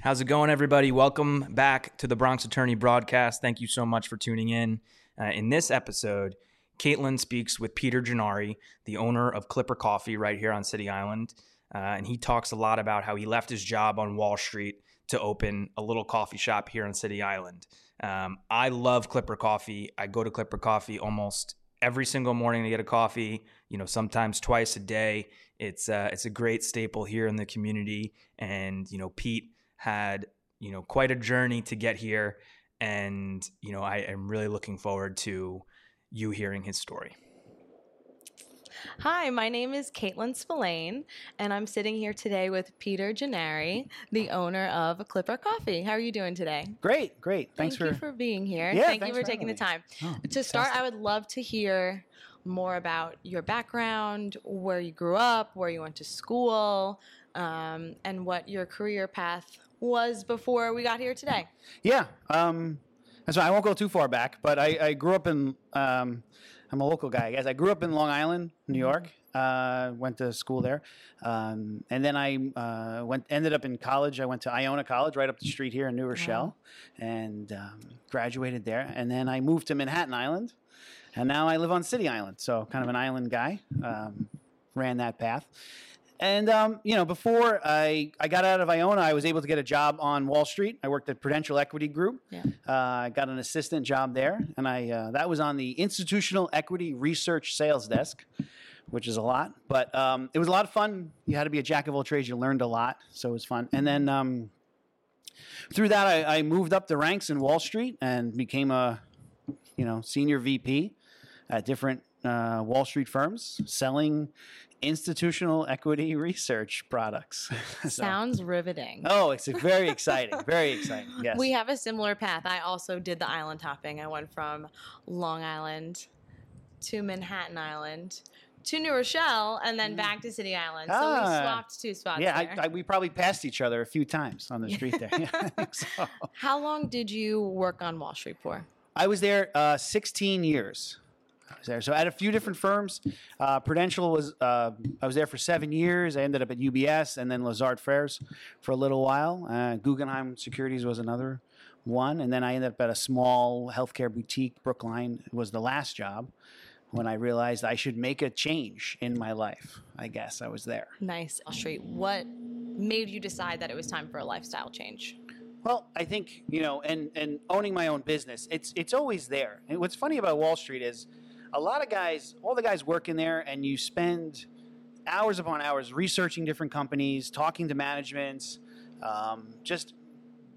How's it going, everybody? Welcome back to the Bronx Attorney broadcast. Thank you so much for tuning in. Uh, in this episode, Kaitlin speaks with Peter Gennari, the owner of Clipper Coffee right here on City Island. Uh, and he talks a lot about how he left his job on Wall Street to open a little coffee shop here on City Island. Um, I love Clipper Coffee. I go to Clipper Coffee almost every single morning to get a coffee. You know, sometimes twice a day. It's uh, it's a great staple here in the community. And you know, Pete had you know quite a journey to get here, and you know, I am really looking forward to you hearing his story. Hi, my name is Kaitlin Spillane, and I'm sitting here today with Peter Gennari, the owner of Clipper Coffee. How are you doing today? Great, great. Thanks Thank for, you for being here. Yeah, Thank you for for taking the time. Oh, to start, I would love to hear more about your background, where you grew up, where you went to school, um, and what your career path was before we got here today. Yeah. Um, so I won't go too far back, but I, I grew up in. Um, I'm a local guy, I guess. I grew up in Long Island, New York. Uh, went to school there, um, and then I uh, went. Ended up in college. I went to Iona College, right up the street here in New Rochelle, and um, graduated there. And then I moved to Manhattan Island, and now I live on City Island. So kind of an island guy. Um, ran that path. And um, you know, before I, I got out of Iona, I was able to get a job on Wall Street. I worked at Prudential Equity Group. Yeah. Uh, I got an assistant job there, and I uh, that was on the Institutional Equity Research Sales Desk, which is a lot, but um, it was a lot of fun. You had to be a jack of all trades. You learned a lot, so it was fun. And then um, through that, I, I moved up the ranks in Wall Street and became a you know senior VP at different uh, Wall Street firms selling institutional equity research products. So- Sounds riveting. oh, it's very exciting. Very exciting. Yes. We have a similar path. I also did the island hopping. I went from Long Island to Manhattan Island to New Rochelle and then back to City Island. So we Mm. Ah. swapped two spots yeah, there. I, I, we probably passed each other a few times on the street there. Yeah, so. How long did you work on Wall Street for? I was there uh, 16 years. I was there. So at a few different firms. Uh, Prudential was, uh, I was there for seven years. I ended up at UBS and then Lazard Frères for a little while. Uh, Guggenheim Securities was another one. And then I ended up at a small healthcare boutique. Brookline was the last job when I realized I should make a change in my life. I guess I was there. Nice. Street. What made you decide that it was time for a lifestyle change? Well, I think you know, and and owning my own business, it's it's always there. And what's funny about Wall Street is, a lot of guys, all the guys work in there, and you spend hours upon hours researching different companies, talking to managements, um, just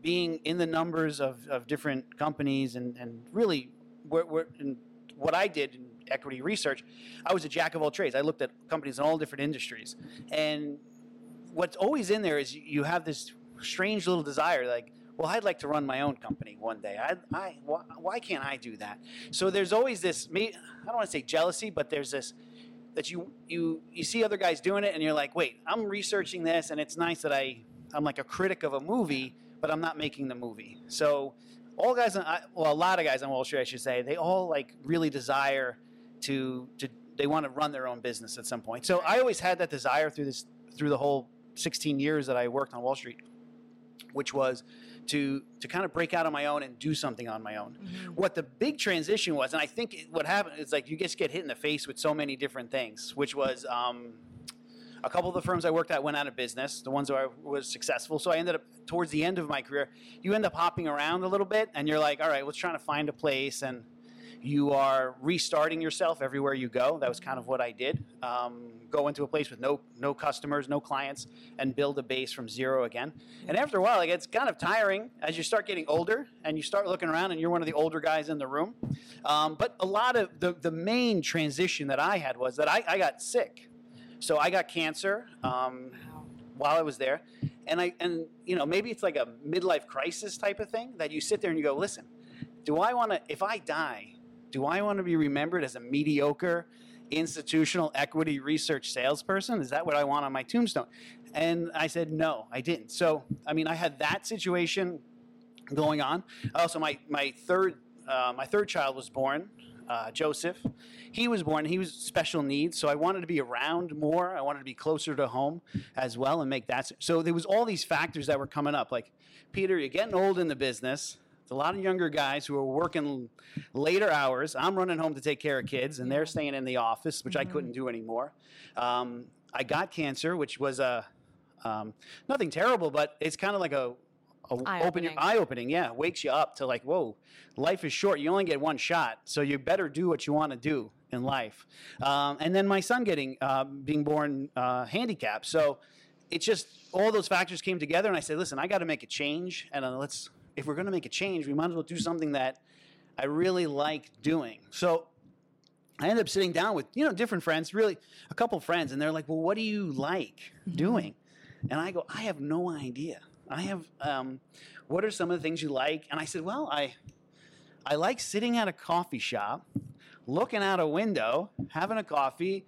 being in the numbers of, of different companies, and and really, we're, we're, in what I did in equity research, I was a jack of all trades. I looked at companies in all different industries, and what's always in there is you have this strange little desire like well i'd like to run my own company one day. I, I why, why can't i do that? So there's always this me i don't want to say jealousy but there's this that you you you see other guys doing it and you're like wait i'm researching this and it's nice that i i'm like a critic of a movie but i'm not making the movie. So all guys on, well a lot of guys on wall street i should say they all like really desire to to they want to run their own business at some point. So i always had that desire through this through the whole 16 years that i worked on wall street which was to to kind of break out on my own and do something on my own. What the big transition was, and I think what happened is like you just get hit in the face with so many different things, which was um, a couple of the firms I worked at went out of business. The ones where I was successful, so I ended up towards the end of my career. You end up hopping around a little bit, and you're like, all right, let's try to find a place and. You are restarting yourself everywhere you go. That was kind of what I did. Um, go into a place with no no customers, no clients, and build a base from zero again. And after a while, like it's kind of tiring as you start getting older and you start looking around and you're one of the older guys in the room. Um, but a lot of the the main transition that I had was that I, I got sick. So I got cancer um, while I was there, and I and you know maybe it's like a midlife crisis type of thing that you sit there and you go, listen, do I want to if I die, do I want to be remembered as a mediocre institutional equity research salesperson? Is that what I want on my tombstone? And I said no, I didn't. So I mean, I had that situation going on. Also, my my third uh, my third child was born uh, Joseph. He was born. He was special needs, so I wanted to be around more. I wanted to be closer to home as well, and make that. So there was all these factors that were coming up. Like, Peter, you're getting old in the business. A lot of younger guys who are working later hours. I'm running home to take care of kids, and they're staying in the office, which I couldn't do anymore. Um, I got cancer, which was a um, nothing terrible, but it's kind of like a, a open your eye opening. Yeah, wakes you up to like, whoa, life is short. You only get one shot, so you better do what you want to do in life. Um, and then my son getting uh, being born uh, handicapped, so it's just all those factors came together, and I said, listen, I got to make a change, and uh, let's if we're going to make a change, we might as well do something that I really like doing. So I ended up sitting down with you know different friends, really a couple friends, and they're like, "Well, what do you like doing?" And I go, "I have no idea. I have. Um, what are some of the things you like?" And I said, "Well, I I like sitting at a coffee shop, looking out a window, having a coffee,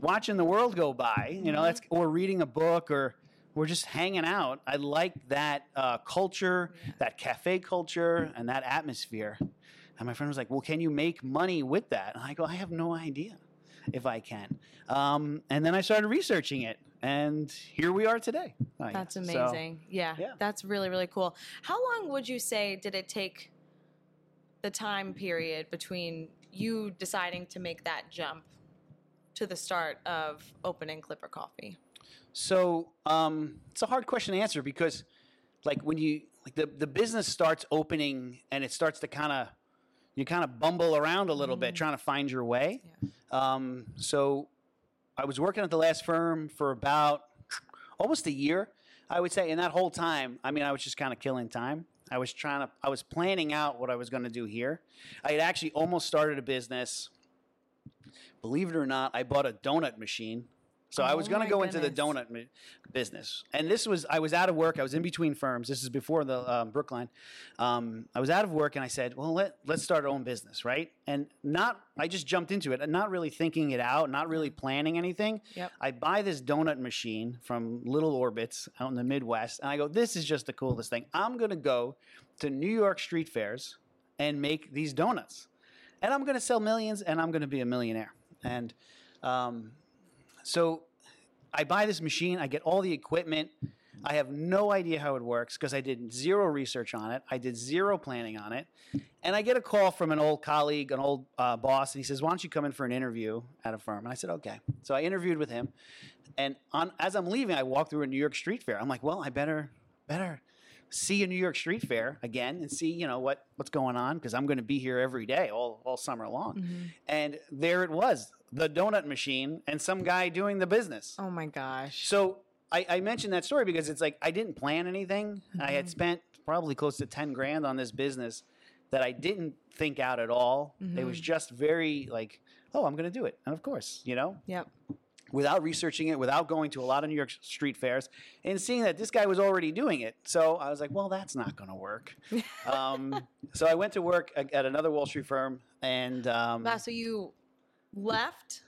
watching the world go by. You know, that's or reading a book or." We're just hanging out. I like that uh, culture, that cafe culture, and that atmosphere. And my friend was like, "Well, can you make money with that?" And I go, "I have no idea if I can." Um, and then I started researching it, and here we are today. Oh, yeah. That's So- amazing. yeah, yeah. that's really really cool. How long would you say did it take the time period between you deciding to make that jump to the start of opening Clipper Coffee? So um, it's a hard question to answer because, like, when you like the the business starts opening and it starts to kind of you kind of bumble around a little bit trying to find your way. Um, so I was working at the last firm for about almost a year, I would say. And that whole time, I mean, I was just kind of killing time. I was trying to, I was planning out what I was going to do here. I had actually almost started a business. Believe it or not, I bought a donut machine. So I was Oh going to go into the donut mi- business. And this was, I was out of work. I was in between firms. This is before the um, Brookline. Um, I was out of work and I said, well, let, let's start our own business, right? And not, I just jumped into it and not really thinking it out, not really planning anything. Yep. I buy this donut machine from Little Orbits out in the Midwest, and I go, "This is just the coolest thing. I'm gonna go to New York street fairs and make these donuts, and I'm gonna sell millions, and I'm gonna be a millionaire." And um, so I buy this machine. I get all the equipment. I have no idea how it works because I did zero research on it. I did zero planning on it. And I get a call from an old colleague, an old uh, boss, and he says, "Why don't you come in for an interview at a firm?" And I said, "Okay." So I interviewed with him, and on as I'm leaving, I walk through a New York street fair. I'm like, "Well, I better better see a New York street fair again and see you know what what's going on because I'm going to be here every day all all summer long." And there it was, the donut machine, and some guy doing the business. Oh my gosh. So I, I mentioned that story because it's like I didn't plan anything. I Mm-hmm. had spent probably close to ten grand on this business that I didn't think out at all. It Mm-hmm. was just very like, oh, I'm going to do it, and of course, you know, Yep. Without researching it, without going to a lot of New York street fairs, and seeing that this guy was already doing it. So I was like, well, that's not going to work. um, so I went to work at another Wall Street firm, and um, Wow, so you left,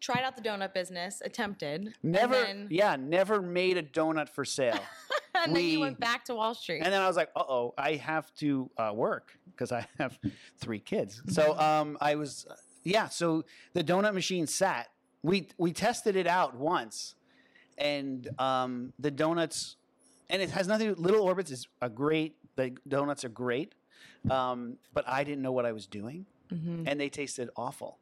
tried out the donut business, attempted, never, then, yeah, never made a donut for sale. and then you went back to Wall Street. And then I was like, uh oh, I have to uh, work because I have three kids. So um, I was, yeah. So the donut machine sat. We we tested it out once, and um, the donuts, and it has nothing. Little Orbits is a great. The donuts are great, um, but I didn't know what I was doing, Mm-hmm. and they tasted awful.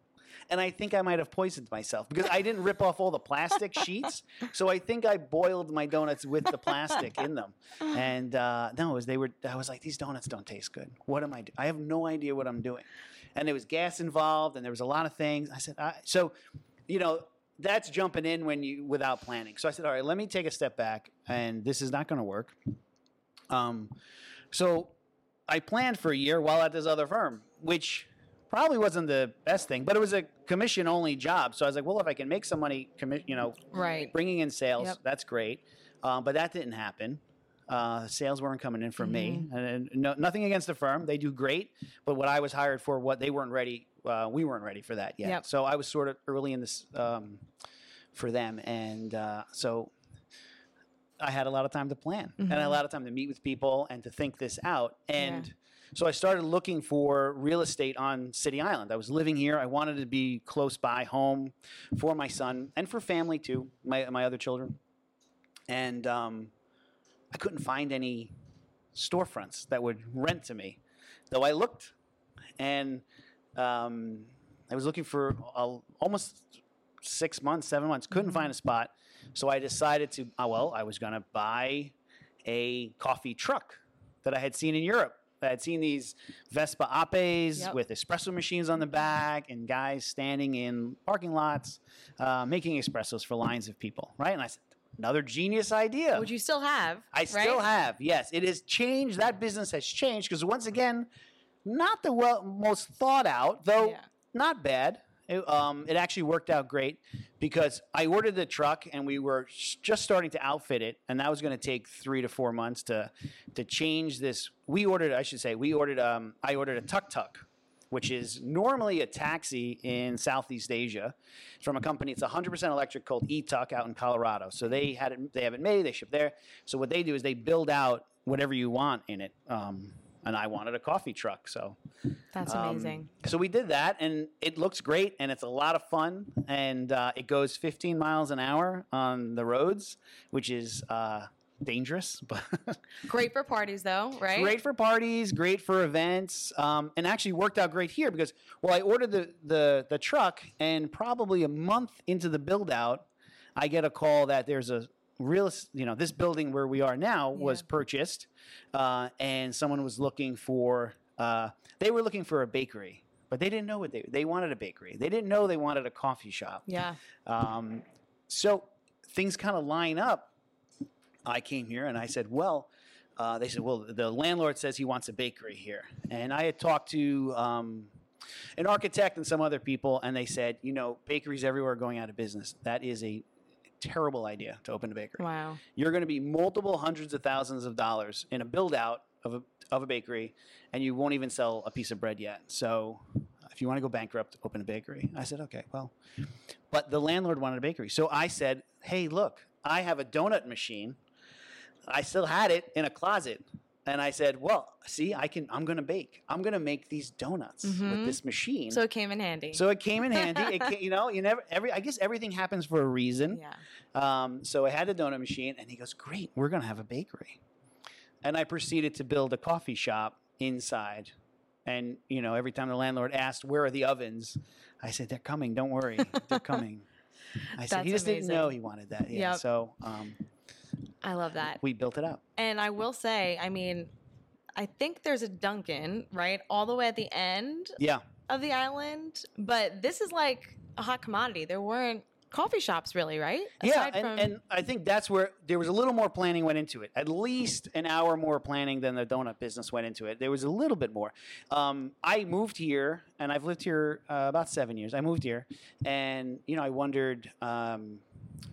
And I think I might have poisoned myself because I didn't rip off all the plastic sheets. So I think I boiled my donuts with the plastic in them. And uh, no, it was, they were. I was like, these donuts don't taste good. What am I? Do- I have no idea what I'm doing. And there was gas involved, and there was a lot of things. I said, I, so, you know, that's jumping in when you without planning. So I said, all right, let me take a step back, and this is not going to work. Um, so I planned for a year while at this other firm, which probably wasn't the best thing, but it was a commission only job. So I was like, well, if I can make some money, commi- you know, right. bringing in sales, Yep. that's great. Um, but that didn't happen. Uh, sales weren't coming in for me, and, and no, nothing against the firm; they do great. But what I was hired for, what they weren't ready, uh, we weren't ready for that yet. Yep. So I was sort of early in this um, for them, and uh, so I had a lot of time to plan and a lot of time to meet with people and to think this out. And So I started looking for real estate on City Island. I was living here. I wanted to be close by home for my son and for family too, my, my other children. And um, I couldn't find any storefronts that would rent to me, though I looked. And um, I was looking for a, almost six months, seven months, couldn't find a spot. So I decided to, oh, well, I was going to buy a coffee truck that I had seen in Europe. I had seen these Vespa Apes Yep. with espresso machines on the back and guys standing in parking lots uh, making espressos for lines of people, right? And I said, another genius idea. Which you still have. I right? still have, yes. It has changed. That business has changed because once again, not the well most thought out, though Yeah. not bad. It, um, it actually worked out great because I ordered the truck and we were just starting to outfit it, and that was going to take three to four months to to change this. We ordered, I should say, we ordered. Um, I ordered a tuk tuk, which is normally a taxi in Southeast Asia, from a company. It's 100% electric called eTuk out in Colorado. So they had it. They have it made. They ship there. So what they do is they build out whatever you want in it. Um, and I wanted a coffee truck, so That's um, amazing. so we did that, and it looks great, and it's a lot of fun, and uh, it goes 15 miles an hour on the roads, which is uh, dangerous, but Great for parties, though, right? great for parties, great for events, um, and actually worked out great here because well, I ordered the the the truck, and probably a month into the build out, I get a call that there's a real, you know, this building where we are now was purchased, uh, and someone was looking for, uh, they were looking for a bakery, but they didn't know what they they wanted a bakery. They didn't know they wanted a coffee shop. Yeah. Um, so things kind of line up. I came here and I said, well, uh, they said, well, the landlord says he wants a bakery here. And I had talked to um, an architect and some other people, and they said, you know, bakeries everywhere are going out of business. That is a terrible idea to open a bakery. Wow. You're going to be multiple hundreds of thousands of dollars in a build out of a, of a bakery, and you won't even sell a piece of bread yet. So if you want to go bankrupt, open a bakery. I said, okay, well. But the landlord wanted a bakery. So I said, hey, look, I have a donut machine. I still had it in a closet. And I said, well, see, I can, I'm going to bake. I'm going to make these donuts with Mhm. this machine. So it came in handy. So it came in handy. It ca you know, you never every. I guess everything happens for a reason. yeah. Um, so I had the donut machine, and he goes, "Great, we're gonna have a bakery." And I proceeded to build a coffee shop inside. And you know, every time the landlord asked, "Where are the ovens?" I said, "They're coming. Don't worry, they're coming." I said, "He just didn't know he wanted that." Yeah. Yep. So um, I love that. we built it up. And I will say, I mean, I think there's a Dunkin', right? All the way at the end Yeah. of the island. But this is like a hot commodity. There weren't coffee shops really, right? Yeah, and, from- and I think that's where there was a little more planning went into it. At least an hour more planning than the donut business went into it. There was a little bit more. Um, I moved here, and I've lived here uh, about seven years. I moved here, and you know, I wondered. Um,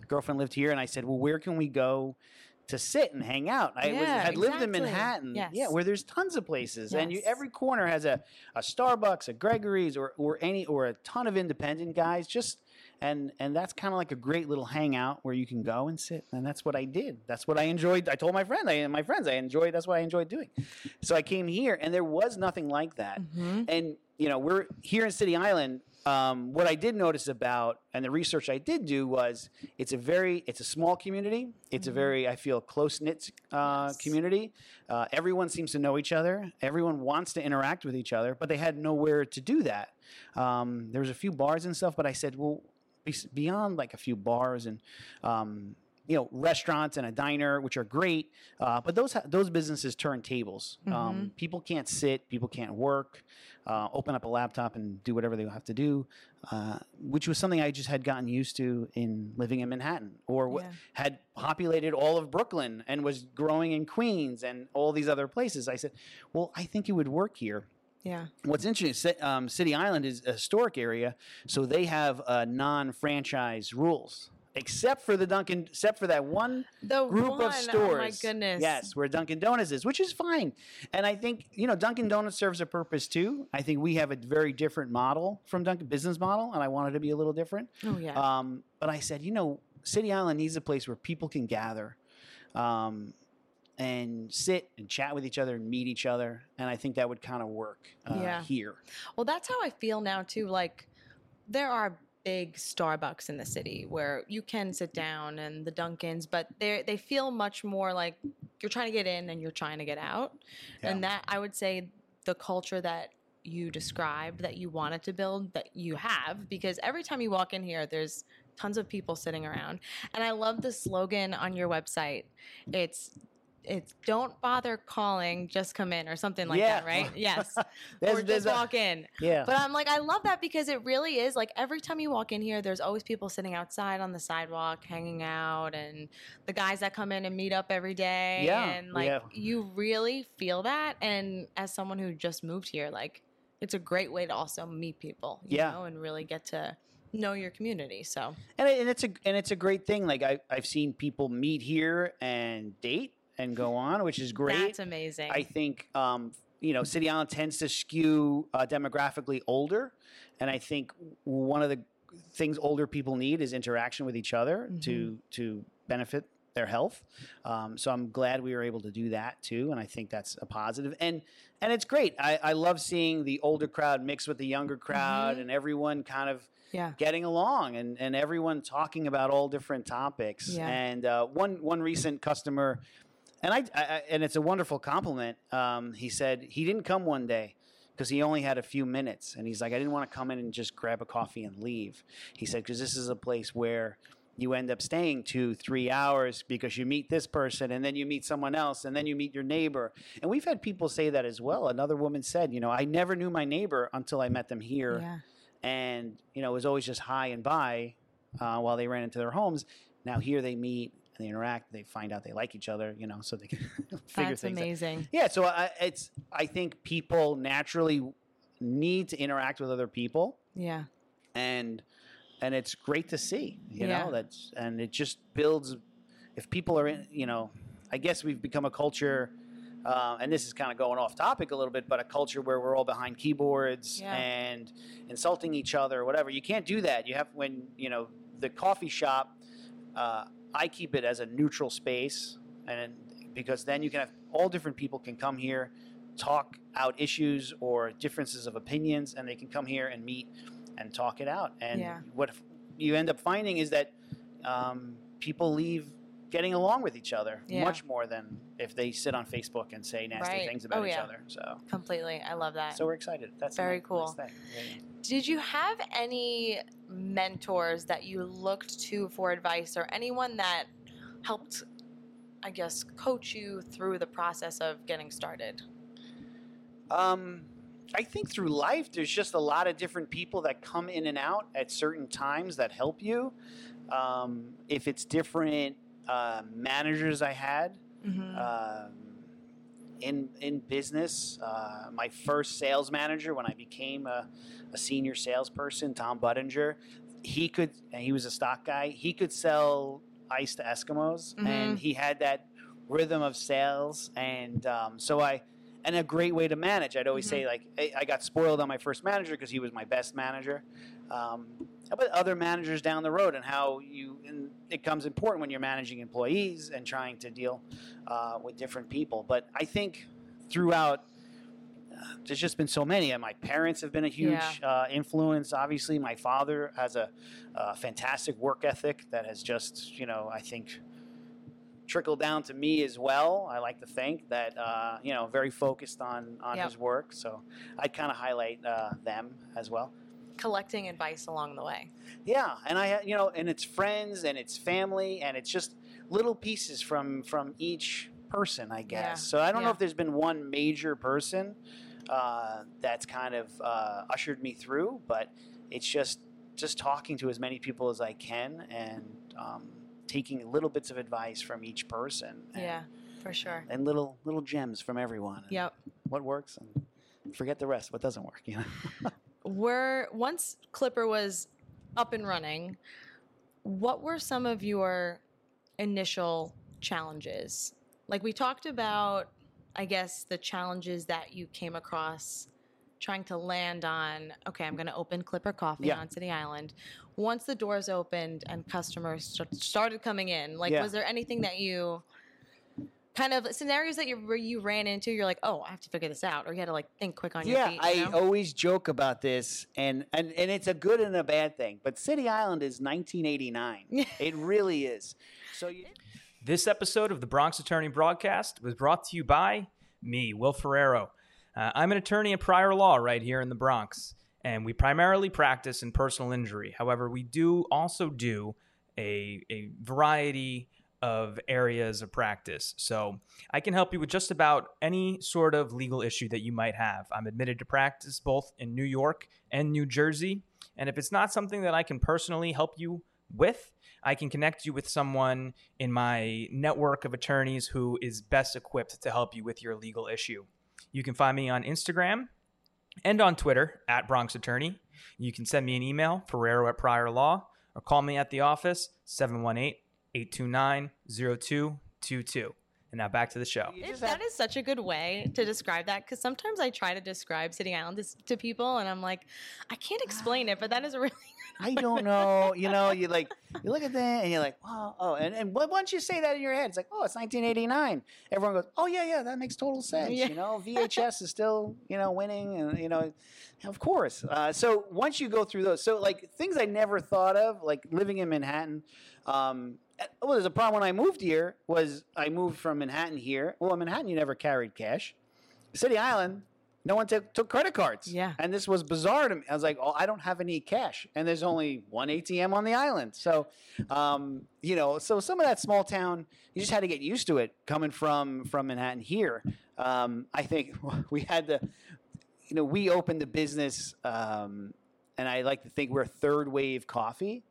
girlfriend lived here, and I said, "Well, where can we go?" To sit and hang out. I was, Yeah, had lived in exactly. Manhattan, yeah, where there's tons of places, and you, every corner has a, a Starbucks, a Gregory's, or or any or a ton of independent guys. Just and and that's kind of like a great little hangout where you can go and sit and that's what i did that's what i enjoyed i told my friend I, my friends i enjoyed that's what i enjoyed doing so i came here and there was nothing like that Mhm. and you know we're here in city island um, what i did notice about and the research i did do was it's a very it's a small community. It's a very i feel close-knit uh, Yes. community. Uh, everyone seems to know each other. Everyone wants to interact with each other but they had nowhere to do that. Um, there was a few bars and stuff but i said well beyond like a few bars and um, you know restaurants and a diner which are great uh, but those those businesses turn tables. Um, people can't sit people can't work uh, open up a laptop and do whatever they have to do uh, which was something i just had gotten used to in living in manhattan or what Yeah. had populated all of brooklyn and was growing in queens and all these other places. I said well i think it would work here. Yeah. What's interesting, um, City Island is a historic area, so they have uh, non-franchise rules, except for the Dunkin', except for that one The group one, of stores. Oh my goodness. Yes, where Dunkin' Donuts is, which is fine. And I think you know Dunkin' Donuts serves a purpose too. I think we have a very different model from Dunkin' business model, and I wanted to be a little different. Oh yeah. Um, but I said, you know, City Island needs a place where people can gather. Um, and sit and chat with each other and meet each other. And I think that would kind of work uh, Yeah. here. Well, that's how I feel now too. Like there are big Starbucks in the city where you can sit mm. down and the Dunkins, but they they feel much more like you're trying to get in and you're trying to get out. And that I would say the culture that you described that you wanted to build that you have because every time you walk in here there's tons of people sitting around. And I love the slogan on your website. It's it's don't bother calling, just come in or something like Yeah. that, right? Yes. There's- or just walk in. Yeah. But I'm like, I love that because it really is like every time you walk in here, there's always people sitting outside on the sidewalk, hanging out, and the guys that come in and meet up every day. Yeah, And like, yeah. you really feel that. And as someone who just moved here, like, it's a great way to also meet people, you Yeah. know, and really get to know your community. So, and, it, and it's a and it's a great thing. Like I I've seen people meet here and date and go on, which is great. that's amazing. I think um, you know City Island tends to skew uh, demographically older, and I think one of the things older people need is interaction with each other to to benefit their health. Um, so I'm glad we were able to do that too, and I think that's a positive. And and it's great. I, I love seeing the older crowd mix with the younger crowd, and everyone kind of yeah. getting along and, and everyone talking about all different topics. Yeah. And uh, one one recent customer, and I, I and it's a wonderful compliment. Um, he said he didn't come one day because he only had a few minutes, and he's like, I didn't want to come in and just grab a coffee and leave. He said because this is a place where you end up staying two, three hours because you meet this person and then you meet someone else and then you meet your neighbor. And we've had people say that as well. Another woman said, you know, I never knew my neighbor until I met them here Yeah. and you know it was always just hi and bye uh, while they ran into their homes. Now here they meet and they interact. They find out they like each other, you know, so they can figure That's things out. amazing. Yeah, so I, it's I think people naturally need to interact with other people, Yeah. and and it's great to see, you Yeah. know, that's and it just builds. If people are in, you know, I guess we've become a culture. Uh, and this is kind of going off topic a little bit, but a culture where we're all behind keyboards Yeah. and insulting each other or whatever. You can't do that. You have when you know the coffee shop. Uh, I keep it as a neutral space, and because then you can have all different people can come here, talk out issues or differences of opinions, and they can come here and meet and talk it out. And Yeah. what you end up finding is that um, people leave getting along with each other Yeah. much more than if they sit on Facebook and say nasty Right. things about Oh, each yeah. other. So, Completely. I love that. so we're excited. That's Very nice- nice cool. thing. Yeah. Did you have any mentors that you looked to for advice or anyone that helped, I guess, coach you through the process of getting started? Um, I think through life, there's just a lot of different people that come in and out at certain times that help you. Um, if it's different uh, managers I had Mm-hmm. um, in in business, uh, my first sales manager when I became a, a senior salesperson, Tom Budinger, he could, and he was a stock guy. He could sell ice to Eskimos, and he had that rhythm of sales, and um, so I and a great way to manage. I'd always say like I, I got spoiled on my first manager because he was my best manager. Um, how about other managers down the road and how you and it comes important when you're managing employees and trying to deal uh, with different people. But I think throughout. Uh, there's just been so many, and my parents have been a huge Yeah. uh, influence. Obviously, my father has a, a fantastic work ethic that has just, you know, I think trickled down to me as well. I like to think that uh, you know very focused on on Yep. his work, so I kind of highlight uh, them as well. Collecting advice along the way. Yeah, and I you know, and it's friends and it's family and it's just little pieces from from each person, I guess. Yeah, So I don't know if there's been one major person uh, that's kind of uh, ushered me through, but it's just just talking to as many people as I can and um, taking little bits of advice from each person. And, Yeah, for sure. and little little gems from everyone. Yep. What works and forget the rest. What doesn't work, you know. Were once Clipper was up and running, what were some of your initial challenges? Like we talked about, I guess the challenges that you came across trying to land on, okay, I'm going to open Clipper Coffee Yeah. on City Island. Once the doors opened and customers st- started coming in, like Yeah. was there anything that you kind of scenarios that you where you ran into? You're like, oh, I have to figure this out, or you had to like think quick on your yeah, feet. I you know? always joke about this, and, and and it's a good and a bad thing. But City Island is 1989. it really is. So you, This episode of the Bronx Attorney Broadcast was brought to you by me, Will Ferrero. Uh, I'm an attorney at prior law right here in the Bronx, and we primarily practice in personal injury. However, we do also do a, a variety of areas of practice. So I can help you with just about any sort of legal issue that you might have. I'm admitted to practice both in New York and New Jersey. And if it's not something that I can personally help you with, I can connect you with someone in my network of attorneys who is best equipped to help you with your legal issue. You can find me on Instagram and on Twitter at Bronx Attorney. You can send me an email, Ferrero at Prior Law, or call me at the office, 718 829 0222. And now back to the show. you It- just that have- is such a good way to describe that because sometimes I try to describe City Island to, to people and I'm like, I can't explain it, but that is a really I don't know. You know, you like you look at that and you're like, wow, oh, and and but once you say that in your head, it's like, oh, it's 1989. Everyone goes, oh yeah, yeah, that makes total sense. Yeah. You know, VHS is still you know winning, and you know, of course. Uh, so once you go through those, so like things I never thought of, like living in Manhattan. Um, well, there's a problem when I moved here. Was I moved from Manhattan here? Well, in Manhattan, you never carried cash. City Island, no one took took credit cards. Yeah. And this was bizarre to me. I was like, oh, I don't have any cash, and there's only one ATM on the island. So, um, you know, so some of that small town, you just had to get used to it coming from from Manhattan here. Um, I think we had to, you know, we opened the business, um, and I like to think we're third wave coffee.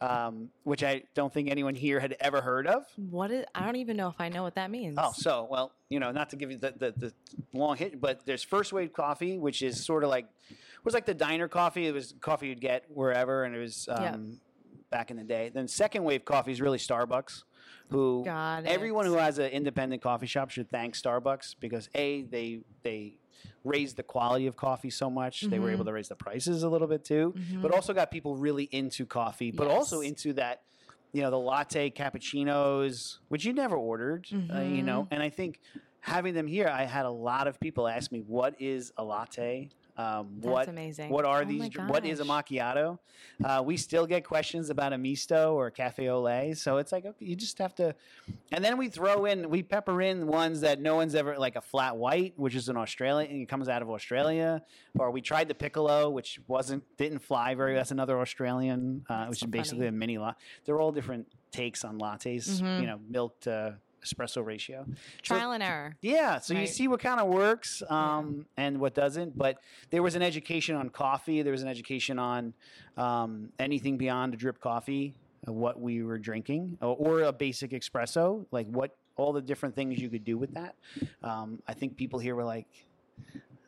Um, which I don't think anyone here had ever heard of. what is I don't even know if I know what that means. Oh, so well, you know, not to give you the, the, the long hit, but there's first wave coffee, which is sort of like was like the diner coffee. It was coffee you'd get wherever, and it was um, Yeah. back in the day. Then second wave coffee is really Starbucks, who everyone who has an independent coffee shop should thank Starbucks because a they they raised the quality of coffee so much. They were Mhm. able to raise the prices a little bit too, but Mhm. also got people really into coffee, but also into that you know the latte cappuccinos which you never ordered uh, you know Mhm. and i think having them here i had a lot of people ask me what is a latte um, That's what amazing. what are Oh these what is a macchiato uh, we still get questions about a misto or a cafe au lait so it's like okay you just have to and then we throw in we pepper in ones that no one's ever like a flat white which is an australian it comes out of australia or we tried the piccolo which wasn't didn't fly very that's another australian uh, which so is basically funny. a mini latte they're all different takes on lattes Mhm. you know milk to espresso ratio So- Trial and error. yeah, so you see what kind of works um, and what doesn't. But there was an education on coffee. There was an education on um, anything beyond a drip coffee, uh, what we were drinking, or, or a basic espresso, like what all the different things you could do with that. Um, I think people here were like,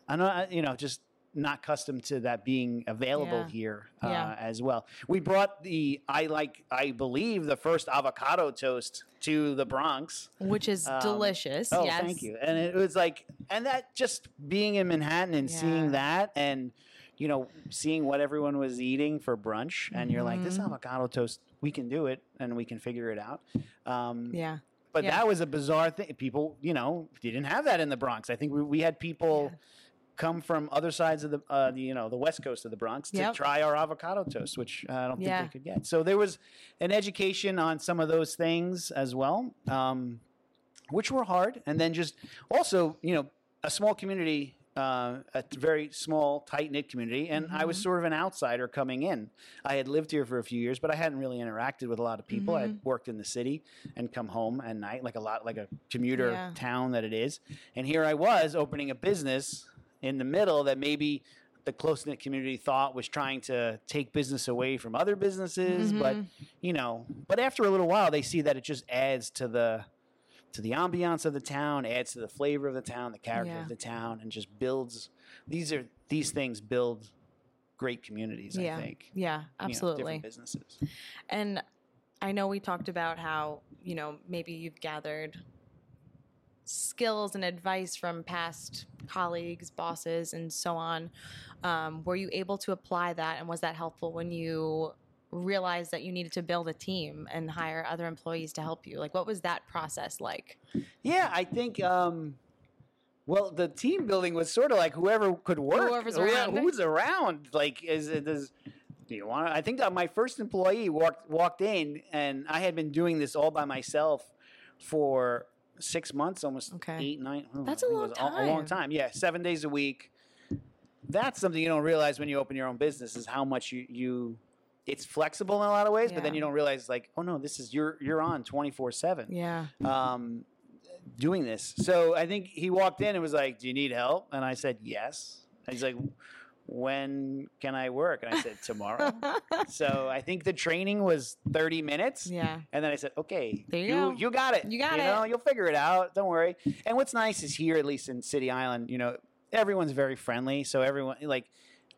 I know, you know, just not accustomed to that being available Yeah. here uh, Yeah. as well. We brought the I like I believe the first avocado toast to the Bronx. Which is Um, delicious. Oh, yes. thank you. And it was like, and that just being in Manhattan and Yeah. seeing that, and you know, seeing what everyone was eating for brunch, and you're like, this Mhm. avocado toast, we can do it, and we can figure it out. Um, Yeah. But yeah. that was a bizarre thing. People, you know, didn't have that in the Bronx. I think we, we had people. Yeah. Come from other sides of the, uh, the, you know, the west coast of the Bronx to Yep. try our avocado toast, which uh, I don't Yeah. think they could get. So there was an education on some of those things as well. Um, which were hard. And then just also, you know, a small community, uh, a very small, tight knit community. And I was Mhm. sort of an outsider coming in. I had lived here for a few years, but I hadn't really interacted with a lot of people. I Mm-hmm. had worked in the city and come home at night, like a lot, like a commuter Yeah. town that it is. And here I was opening a business in the middle that maybe the close knit community thought was trying to take business away from other businesses, but Mhm. you know, but after a little while, they see that it just adds to the to the ambiance of the town, adds to the flavor of the town, the character Yeah. of the town, and just builds. These are these things build great communities. Yeah. I think. Yeah, you know, absolutely. different businesses. And I know we talked about how, you know, maybe you've gathered skills and advice from past colleagues, bosses, and so on. Um, were you able to apply that? And was that helpful when you realized that you needed to build a team and hire other employees to help you? Like, what was that process like? Yeah, I think. Um, well, the team building was sort of like whoever could work. Whoever's Who- around. Who's around? Like, is it does? Do you want? I think that my first employee walked walked in, and I had been doing this all by myself for six months, almost Okay. eight, nine. oh, That's a long was A, a long time. time. Yeah, seven days a week. That's something you don't realize when you open your own business is how much you you. It's flexible in a lot of ways, but then you don't realize like, oh no, this is you're you're on twenty four seven Yeah. um, doing this. So I think he walked in and was like, "Do you need help?" And I said, "Yes." And he's like, "When can I work?" And I said, "Tomorrow." so I think the training was thirty minutes. yeah. And then I said, "Okay, There you you, go. you got it. You got know, it. you'll figure it out. Don't worry." And what's nice is here, at least in City Island, you know, everyone's very friendly. So everyone, like,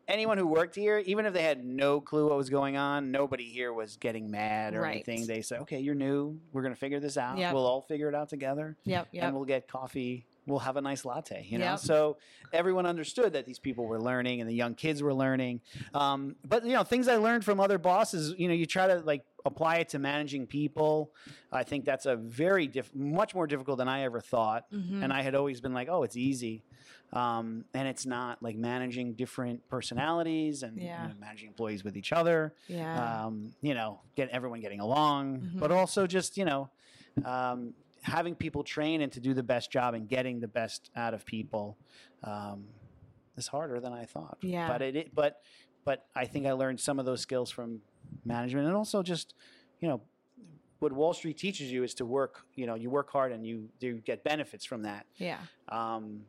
anyone who worked here, even if they had no clue what was going on, nobody here was getting mad or Right. anything. They said, "Okay, you're new. We're gonna figure this out. Yep. We'll all figure it out together, Yep. Yep. and we'll get coffee." We'll have a nice latte, you know. Yep. So everyone understood that these people were learning, and the young kids were learning. Um, but you know, things I learned from other bosses, you know, you try to like apply it to managing people. I think that's a very diff- much more difficult than I ever thought. Mhm. And I had always been like, oh, it's easy. Um, and it's not like managing different personalities and you know, managing employees with each other. yeah. Um, you know, get everyone getting along, Mhm. but also just you know, um, having people train and to do the best job and getting the best out of people um, is harder than I thought. Yeah. But it, it but but I think I learned some of those skills from management and also just you know what Wall Street teaches you is to work. You know, you work hard and you you get benefits from that. yeah. Um,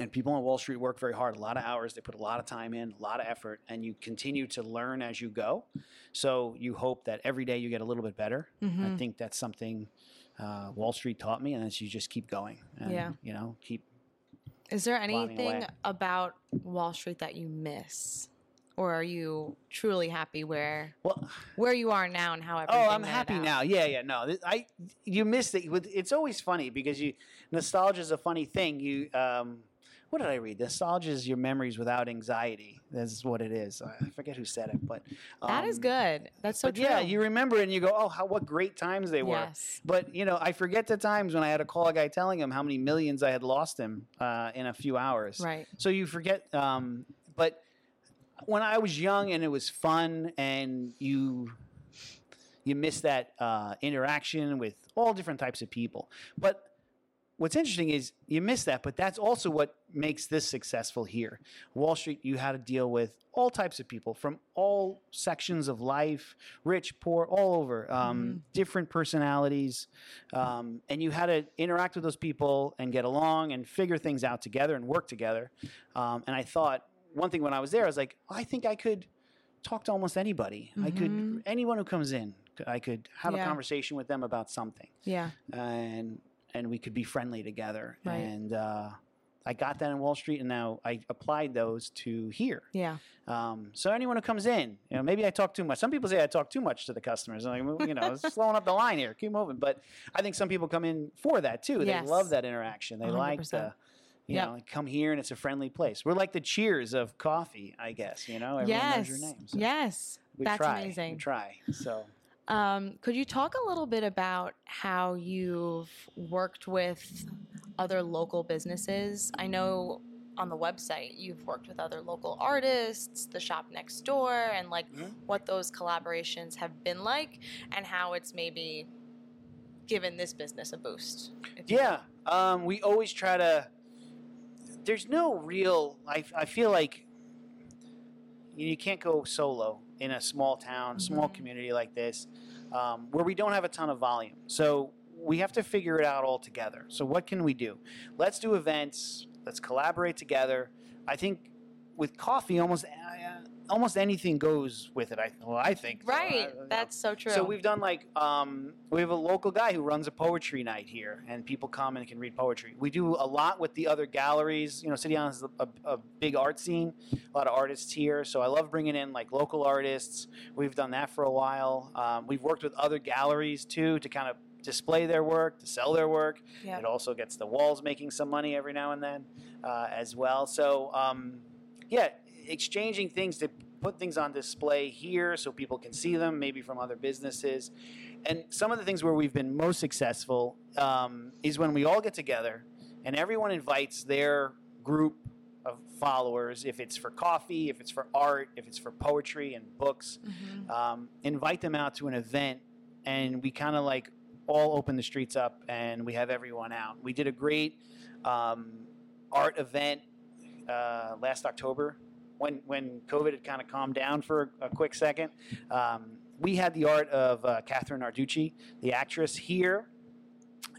and people on Wall Street work very hard, a lot of hours. They put a lot of time in, a lot of effort, and you continue to learn as you go. So you hope that every day you get a little bit better. I Mhm. think that's something uh, Wall Street taught me, and that's you just keep going. And, Yeah. You know, keep. Is there anything about Wall Street that you miss? Or are you truly happy where Well, where you are now and how oh, I'm happy out? now. Yeah, yeah. No, I you missed it. With- It's always funny because you nostalgia is a funny thing. You um, what did I read? Nostalgia is your memories without anxiety. That's what it is. I forget who said it, but That is um, good. That's so but true. yeah, you remember it and you go, oh, how what great times they were. Yes. But you know, I forget the times when I had to call a guy telling him how many millions I had lost him uh, in a few hours. Right. So you forget. Um, but when I was young and it was fun, and you you miss that uh, interaction with all different types of people. But what's interesting is you miss that, but that's also what makes this successful here. Wall Street, you had to deal with all types of people from all sections of life, rich, poor, all over, um, different personalities, um, and you had to interact with those people and get along and figure things out together and work together. Um, and I thought one thing when I was there, I was like, I think I could talk to almost anybody. I could Mhm. anyone who comes in. I could have Yeah. a conversation with them about something Yeah. and and we could be friendly together. Right. And uh, I got that in Wall Street, and now I applied those to here. Yeah. Um, so anyone who comes in, you know, maybe I talk too much. Some people say I talk too much to the customers. I'm like, you know, it's slowing up the line here. Keep moving. But I think some people come in for that too. Yes. They love that interaction. They like 100%. the. You Yep. know, like, come here and it's a friendly place. We're like the cheers of coffee, I guess. You know, everyone yes. knows your name. so Yes. we That's try. amazing. We try. So Um, could you talk a little bit about how you've worked with other local businesses? I know on the website you've worked with other local artists, the shop next door, and like Mhm. what those collaborations have been like and how it's maybe given this business a boost. if you will. Yeah, um, we always try to. There's no real. I, I feel like you can't go solo in a small town, small community like this, um, where we don't have a ton of volume. So we have to figure it out all together. So what can we do? Let's do events. Let's collaborate together. I think with coffee, almost uh, almost anything goes with it. I well, I think so. I- Right. you know. That's so true. So we've done like um, we have a local guy who runs a poetry night here, and people come and can read poetry. We do a lot with the other galleries. You know, City Island is a, a, a big art scene, a lot of artists here. So I love bringing in like local artists. We've done that for a while. Um, we've worked with other galleries too to kind of display their work, to sell their work. Yeah. It also gets the walls making some money every now and then uh, as well. So um, yeah, exchanging things to put things on display here so people can see them, maybe from other businesses. And some of the things where we've been most successful um, is when we all get together and everyone invites their group of followers, if it's for coffee, if it's for art, if it's for poetry and books, Mhm. um, invite them out to an event, and we kind of like all open the streets up and we have everyone out. We did a great um, art event uh, last October when when COVID had kind of calmed down for a quick second. Um, we had the art of uh, Kathrine Narducci, the actress, here.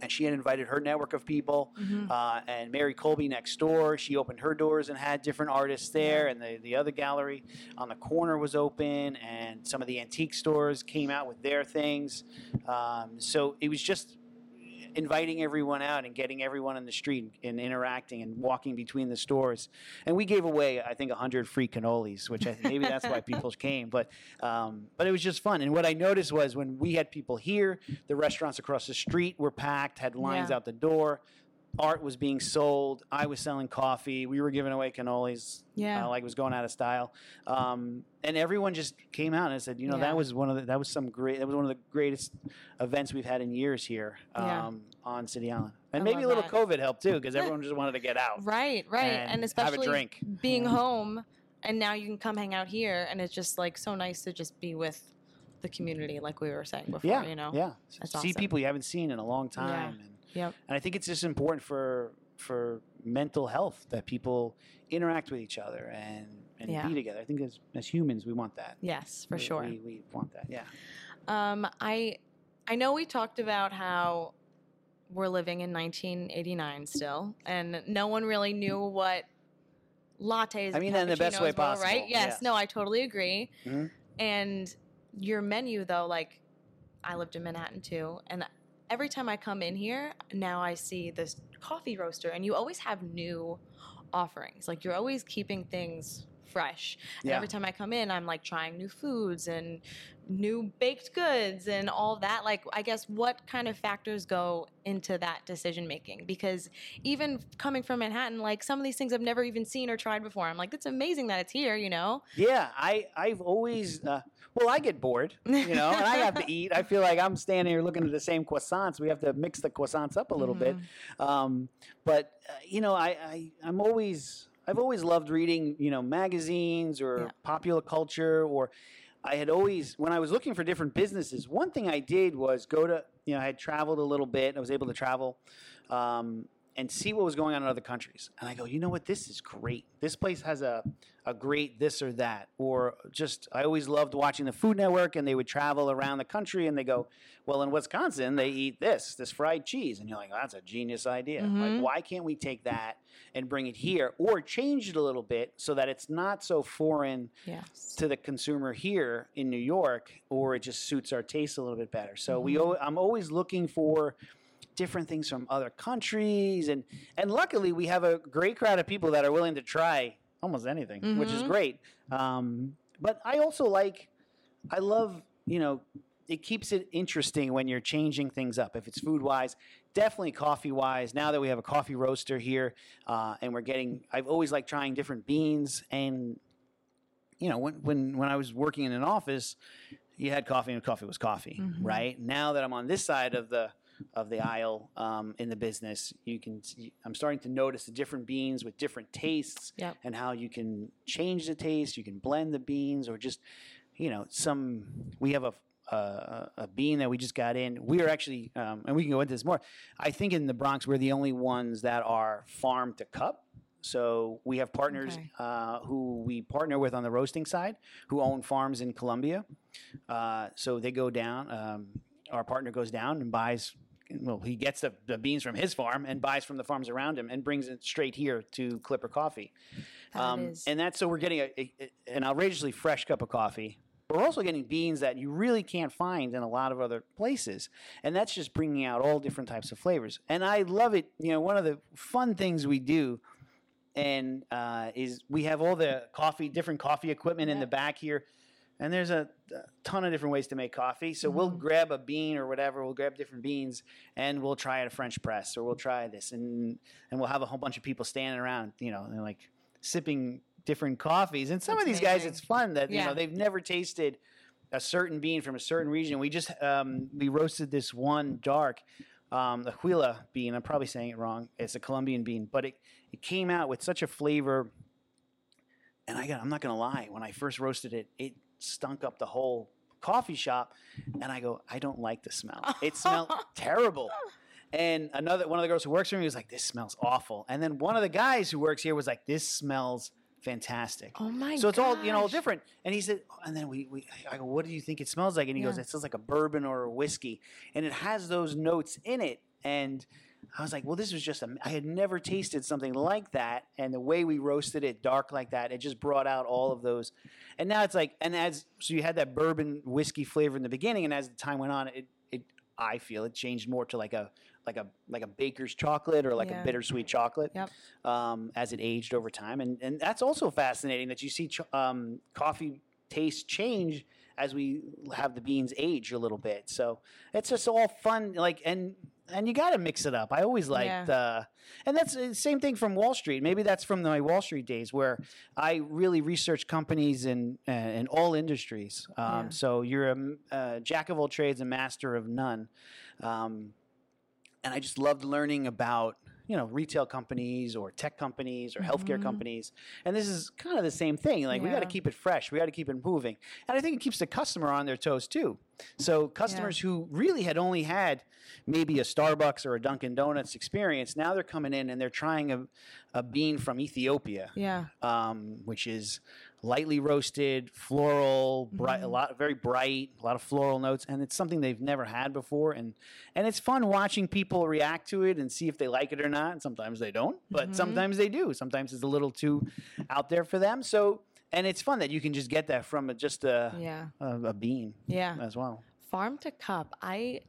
And she had invited her network of people, Mhm. uh, and Mary Colby next door. She opened her doors and had different artists there, and the, the other gallery on the corner was open, and some of the antique stores came out with their things. Um, so it was just inviting everyone out and getting everyone in the street and interacting and walking between the stores. And we gave away, I think, 100 free cannolis, which I think maybe that's why people came. But um, but it was just fun. And what I noticed was when we had people here, the restaurants across the street were packed, had lines Yeah. out the door. Art was being sold. I was selling coffee. We were giving away cannolis Yeah. uh, like it was going out of style. Um, and everyone just came out and said, you know, Yeah. that was one of the, that was some great, that was one of the greatest events we've had in years here um, Yeah. on City Island. And I maybe a little that. COVID helped too, because everyone just wanted to get out. Right, right. and And, have a especially drink. being Yeah. home and now you can come hang out here and it's just like so nice to just be with the community like we were saying before, Yeah, you know. yeah. That's See awesome. people you haven't seen in a long time, and Yep. and I think it's just important for for mental health that people interact with each other and and Yeah. be together. I think as as humans, we want that. Yes, for We- sure. we, we want that. Yeah. Um, I I know we talked about how we're living in 1989 still, and no one really knew what lattes. I mean that in the best way possible, right? Yes. yes. No, I totally agree. Mhm. And your menu, though, like I lived in Manhattan too, and every time I come in here, now I see this coffee roaster, and you always have new offerings. Like you're always keeping things fresh. And Yeah. every time I come in, I'm like trying new foods and new baked goods and all that. Like, I guess what kind of factors go into that decision making? Because even coming from Manhattan, like some of these things I've never even seen or tried before. I'm like, it's amazing that it's here, you know? Yeah, I I've always uh, well, I get bored, you know, and I have to eat. I feel like I'm standing here looking at the same croissants. We have to mix the croissants up a little bit. Um, but uh, you know, I, I I'm always I've always loved reading, you know, magazines or Yeah. popular culture or I had always when I was looking for different businesses, one thing I did was go to, you know, I had traveled a little bit. I was able to travel um, and see what was going on in other countries. And I go, you know what, this is great. This place has a a great this or that or just I always loved watching the Food Network and they would travel around the country and they go, well, in Wisconsin they eat this, this fried cheese, and you're like, that's a genius idea. Mhm. Like, why can't we take that and bring it here or change it a little bit so that it's not so foreign Yes. to the consumer here in New York, or it just suits our taste a little bit better. So we, Mhm. al- I'm always looking for different things from other countries, and and luckily we have a great crowd of people that are willing to try almost anything, which is Mhm. great. Um, but I also like, I love, you know. It keeps it interesting when you're changing things up. If it's food wise, definitely coffee wise. Now that we have a coffee roaster here, uh, and we're getting, I've always liked trying different beans and you know, when when when I was working in an office, you had coffee and coffee was coffee, Mhm. right? Now that I'm on this side of the of the aisle um, in the business, you can. I'm starting to notice the different beans with different tastes, Yep. and how you can change the taste. You can blend the beans, or just, you know, some. We have a a, a bean that we just got in. We are actually, um, and we can go into this more. I think in the Bronx, we're the only ones that are farm to cup. So we have partners Okay. uh, who we partner with on the roasting side, who own farms in Colombia. Uh, so they go down. Um, our partner goes down and buys. Well, he gets the, the beans from his farm and buys from the farms around him and brings it straight here to Clipper Coffee. That Um, is- and that's so we're getting a, a, an outrageously fresh cup of coffee. But we're also getting beans that you really can't find in a lot of other places, and that's just bringing out all different types of flavors. And I love it. You know, one of the fun things we do, and uh, is we have all the coffee, different coffee equipment in the back here, and there's a, a ton of different ways to make coffee. So we'll Mhm. grab a bean or whatever. We'll grab different beans, and we'll try it a French press, or we'll try this, and and we'll have a whole bunch of people standing around, you know, and like sipping different coffees. And some That's of these guys, it's fun that you know they've never tasted a certain bean from a certain region. We just um, we roasted this one dark, um, the Huila bean. I'm probably saying it wrong. It's a Colombian bean, but it it came out with such a flavor. And I got, I'm not gonna lie, when I first roasted it, it stunk up the whole coffee shop. And I go, I don't like the smell. It smelled terrible. And another one of the girls who works for me was like, "This smells awful." And then one of the guys who works here was like, "This smells fantastic." Oh my so it's all you know gosh. different. And he said, oh, and then we, we I go, "What do you think it smells like?" And he goes, "It smells like a bourbon or a whiskey, and it has those notes in it." And I was like, "Well, this was just a, I had never tasted something like that, and the way we roasted it dark like that, it just brought out all of those." And now it's like, and as so you had that bourbon whiskey flavor in the beginning, and as the time went on, it it I feel it changed more to like a like a like a baker's chocolate or like Yeah. a bittersweet chocolate Yep. um, as it aged over time, and and that's also fascinating that you see ch- um, coffee taste change as we have the beans age a little bit. So it's just all fun, like and and you got to mix it up. I always liked, uh, and that's the same thing from Wall Street. Maybe that's from my Wall Street days where I really researched companies in uh, in all industries. Um, Yeah. So you're a, a jack of all trades, a master of none. Um, and I just loved learning about you know retail companies or tech companies or healthcare Mhm. companies. And this is kind of the same thing like we got to keep it fresh we got to keep it moving. And i think it keeps the customer on their toes too. So customers who really had only had maybe a starbucks or a dunkin donuts experience now they're coming in and they're trying a, a bean from ethiopia Yeah. um, which is lightly roasted, floral, bright, a Mhm. lot, very bright, a lot of floral notes, and it's something they've never had before, and and it's fun watching people react to it and see if they like it or not. And sometimes they don't, but Mhm. sometimes they do. Sometimes it's a little too out there for them. So, and it's fun that you can just get that from a, just a, Yeah. a a bean Yeah. as well. Farm to cup. I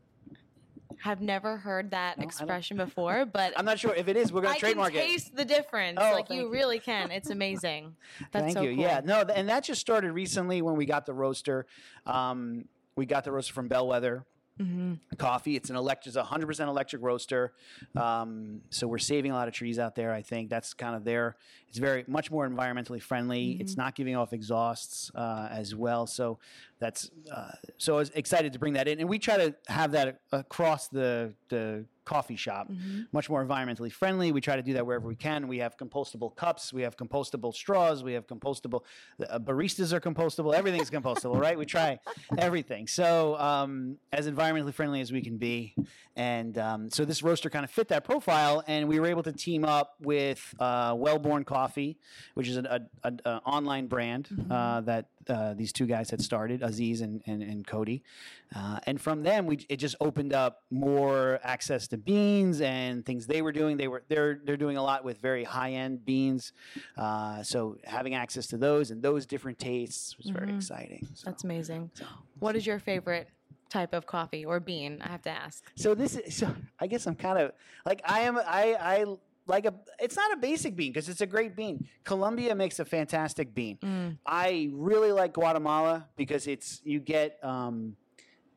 have never heard that No, expression before, but I'm not sure if it is. We're gonna I trademark can it. taste the difference. Oh, like you you. really can. It's amazing. That's Thank so you. cool. Yeah, no, and that just started recently when we got the roaster. Um, we got the roaster from Bellwether hmm Coffee. It's an electric, it's a 100% electric roaster. Um, so we're saving a lot of trees out there. I think that's kind of there. It's very much more environmentally friendly. Mm-hmm. It's not giving off exhausts uh, as well. So that's uh, so I was excited to bring that in, and we try to have that across the the coffee shop hmm much more environmentally friendly. We try to do that wherever we can. We have compostable cups, we have compostable straws, we have compostable uh, baristas are compostable. Everything's compostable, right? We try everything. So um, as environmentally friendly as we can be, and um, so this roaster kind of fit that profile, and we were able to team up with uh, Wellborn Coffee, which is an a, a, a online brand uh, that uh, these two guys had started, Aziz and, and, and Cody. Uh, and from them, we it just opened up more access to beans and things they were doing. They were they're they're doing a lot with very high end beans, uh, so having access to those and those different tastes was very Mhm. exciting. So. That's amazing. What is your favorite type of coffee or bean? I have to ask. So this is so I guess I'm kind of like I am I I like a it's not a basic bean because it's a great bean. Colombia makes a fantastic bean. Mm. I really like Guatemala because it's you get um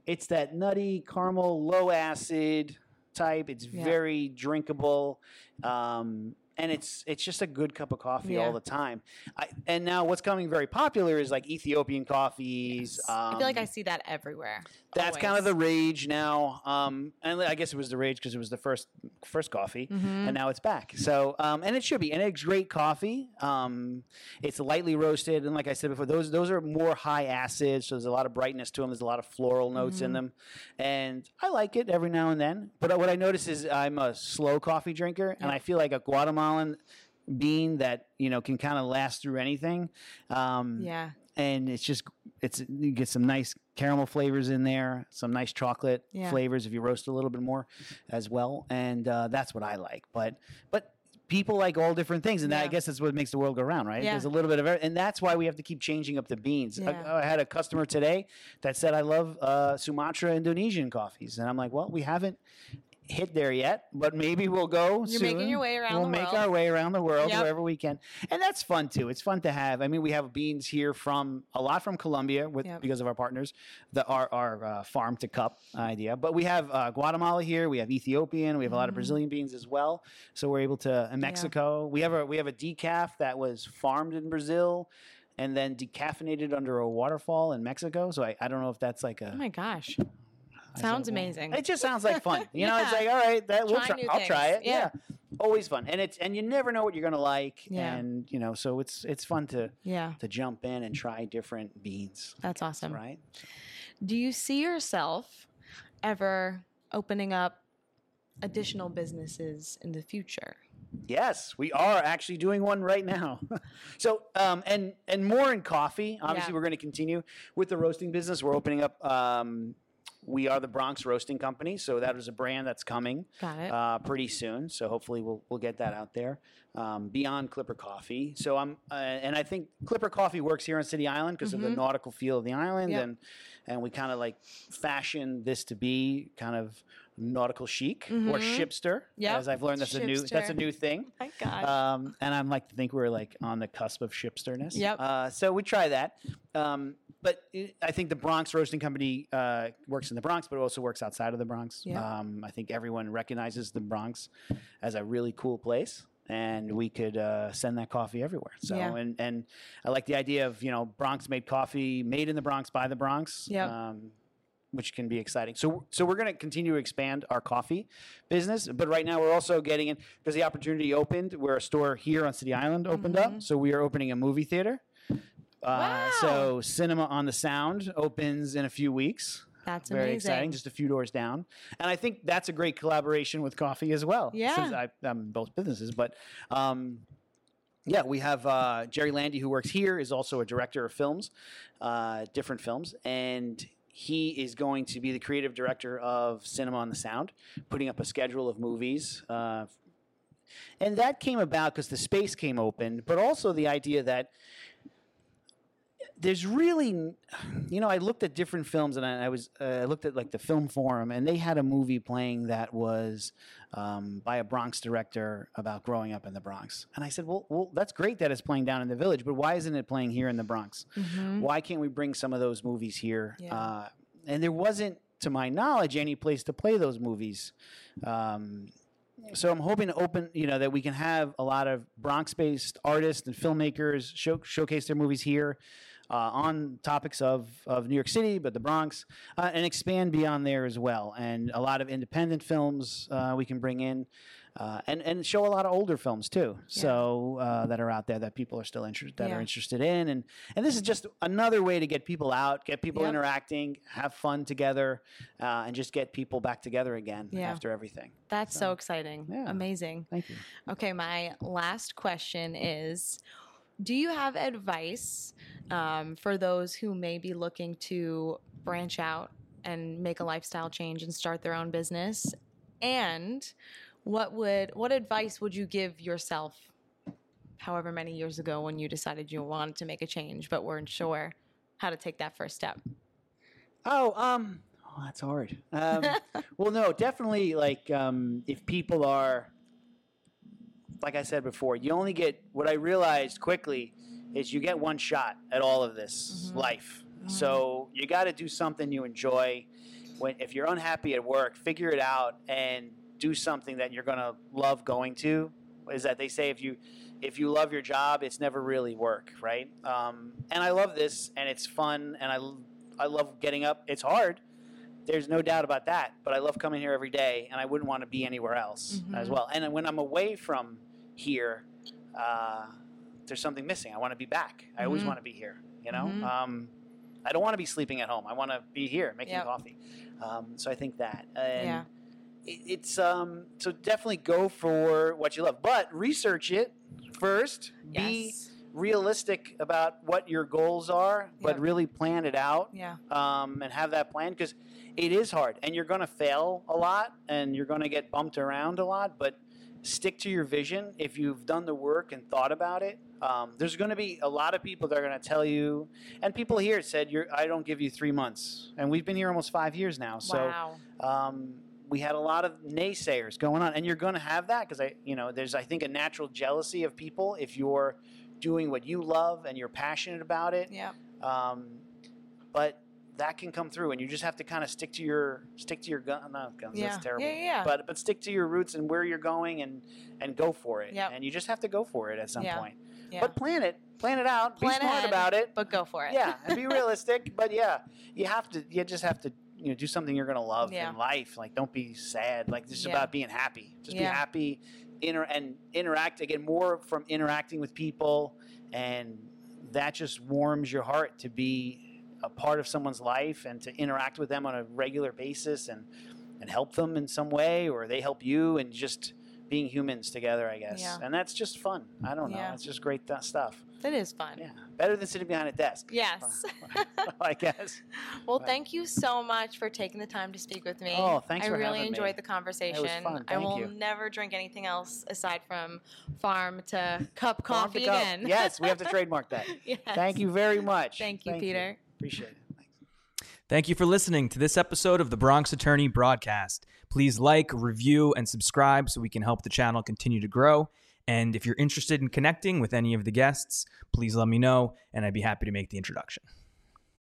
it's that nutty caramel low acid type. It's Yeah. very drinkable. Um and it's it's just a good cup of coffee Yeah. all the time. I, and now what's coming very popular is like Ethiopian coffees. I feel like I um, see that everywhere. that's kind of the rage now. Um, and I guess it was the rage because it was the first first coffee, Mhm. and now it's back. So, um, and it should be, and it's great coffee. Um, it's lightly roasted, and like I said before, those those are more high acid, so there's a lot of brightness to them. There's a lot of floral notes in Mhm. them, and I like it every now and then. But what I notice is I'm a slow coffee drinker, and Yeah. I feel like a Bean that you know can kind of last through anything. Um, Yeah. and it's just it's you get some nice caramel flavors in there, some nice chocolate Yeah. flavors if you roast a little bit more as well, and uh, that's what I like. But but people like all different things, and that, I guess that's what makes the world go round, right? Yeah. There's a little bit of every, and that's why we have to keep changing up the beans. Yeah. I, I had a customer today that said, "I love uh, Sumatra Indonesian coffees," and I'm like, "Well, we haven't." Hit there yet, but maybe we'll go. You're soon. making your way around We'll make world. our way around the world Yep. wherever we can, and that's fun too. It's fun to have. I mean, we have beans here from a lot from Colombia with Yep. because of our partners, the our our uh, farm to cup idea. But we have uh, Guatemala here. We have Ethiopian. We have a lot of Mhm. Brazilian beans as well. So we're able to in Mexico. We have a we have a decaf that was farmed in Brazil. And then decaffeinated under a waterfall in Mexico. So I, I don't know if that's like a Oh my gosh. Sounds said, well, amazing. It just sounds like fun. You know, it's like all right, that we'll Try I'll try it. Yeah. Yeah. always fun, and it's and you never know what you're gonna like, Yeah. and you know, so it's it's fun to Yeah, to jump in and try different beans, that's awesome. right? Do you see yourself ever opening up additional businesses in the future? Yes, we are actually doing one right now. so, um, and and more in coffee. Obviously, Yeah. we're going to continue with the roasting business. We're opening up. Um, we are the Bronx Roasting Company, so that is a brand that's coming. Uh, pretty soon. So hopefully we'll we'll get that out there um, beyond Clipper Coffee. So I'm uh, and I think Clipper Coffee works here on City Island because of the Mhm. nautical feel of the island, Yep. and and we kind of like fashion this to be kind of nautical chic or Mhm. shipster. Yep. as I've learned that's a new that's a new thing. my God. Um, and I'm like to think we're like on the cusp of shipsterness. Yep. Uh, so we try that. Um, but it, I think the Bronx Roasting Company uh, works in the Bronx, but it also works outside of the Bronx. Yep. Um, I think everyone recognizes the Bronx as a really cool place. And we could uh, send that coffee everywhere. So, Yeah. and, and I like the idea of you know Bronx made coffee, made in the Bronx by the Bronx. Yep. Um, which can be exciting. So, so we're going to continue to expand our coffee business, but right now we're also getting in because the opportunity opened. Where a store here on City Island opened up, Mhm. so we are opening a movie theater. Uh, Wow. So, Cinema on the Sound opens in a few weeks. that's Very amazing. exciting, just a few doors down, and I think that's a great collaboration with coffee as well. Yeah. since I, I'm in both businesses, but. Um, yeah, we have uh, Jerry Landy, who works here, is also a director of films, uh, different films, and he is going to be the creative director of Cinema on the Sound, putting up a schedule of movies. Uh, and that came about because the space came open, but also the idea that there's really, you know, I looked at different films and I, I was, uh, I looked at like the film forum and they had a movie playing that was um, by a Bronx director about growing up in the Bronx. And I said, well, well, that's great that it's playing down in the village, but why isn't it playing here in the Bronx? Mhm. Why can't we bring some of those movies here? Yeah. Uh, and there wasn't, to my knowledge, any place to play those movies. Um, so I'm hoping to open, you know, that we can have a lot of Bronx-based artists and filmmakers show, showcase their movies here on topics of, of New York City, but the Bronx, uh, and expand beyond there as well. And a lot of independent films uh, we can bring in, uh, and and show a lot of older films too. So uh, that are out there that people are still interested that Yeah. are interested in, and and this is just another way to get people out, get people Yep. interacting, have fun together, uh, and just get people back together again Yeah. after everything. That's so, So, exciting. yeah. Amazing. Thank you. Okay, my last question is Do you have advice um, for those who may be looking to branch out and make a lifestyle change and start their own business? And what would what advice would you give yourself however many years ago when you decided you wanted to make a change but weren't sure how to take that first step? Oh, um, oh, that's hard. Um, well, no, definitely. Like, um, if people are, like I said before, you only get what I realized quickly is you get one shot at all of this Mhm. life. So you got to do something you enjoy. When if you're unhappy at work, figure it out and do something that you're gonna love going to. Is that they say if you if you love your job, it's never really work, right? Um, and I love this, and it's fun, and I I love getting up. It's hard. There's no doubt about that. But I love coming here every day, and I wouldn't want to be anywhere else as Mhm. well. And when I'm away from here, uh, there's something missing. I want to be back. I always Mhm. want to be here. You know, Mhm. um, I don't want to be sleeping at home. I want to be here making Yep. coffee. Um, so I think that. And Yeah. it, it's um, so definitely go for what you love, but research it first. Be realistic about what your goals are, but Yep. really plan it out Yeah. um, and have that plan because it is hard and you're going to fail a lot and you're going to get bumped around a lot, but stick to your vision if you've done the work and thought about it. Um, there's going to be a lot of people that are going to tell you, and people here said, You're, I don't give you three months. And we've been here almost five years now. So wow. um, we had a lot of naysayers going on, and you're going to have that because I, you know, there's I think a natural jealousy of people if you're doing what you love and you're passionate about it. Yeah. Um, but that can come through, and you just have to kind of stick to your stick to your gun. Not guns. Yeah. That's terrible. Yeah, yeah, yeah. But but stick to your roots and where you're going, and and go for it. Yep. And you just have to go for it at some Yeah. point. Yeah. But plan it, plan it out. Plan be smart ahead. about it. but go for it. Yeah, and be realistic. But yeah, you have to. You just have to. You know, do something you're gonna love Yeah. in life. Like, don't be sad. Like, this is Yeah. about being happy. Just be happy, inter and interact again more from interacting with people, and that just warms your heart to be a part of someone's life and to interact with them on a regular basis and and help them in some way, or they help you, and just being humans together, I guess. Yeah. And that's just fun. I don't know. Yeah. It's just great th- stuff. That is fun. Yeah, better than sitting behind a desk. Yes. I guess. well, Right. thank you so much for taking the time to speak with me. Oh, thanks I for really having me. enjoyed the conversation. It was fun. Thank I will you. never drink anything else aside from farm to cup Farm to coffee cup. again. yes, we have to trademark that. Yes. Thank you very much. Thank you, Peter. Appreciate it. Thanks. Thank you for listening to this episode of the Bronx Attorney broadcast. Please like, review, and subscribe so we can help the channel continue to grow. And if you're interested in connecting with any of the guests, please let me know, and I'd be happy to make the introduction.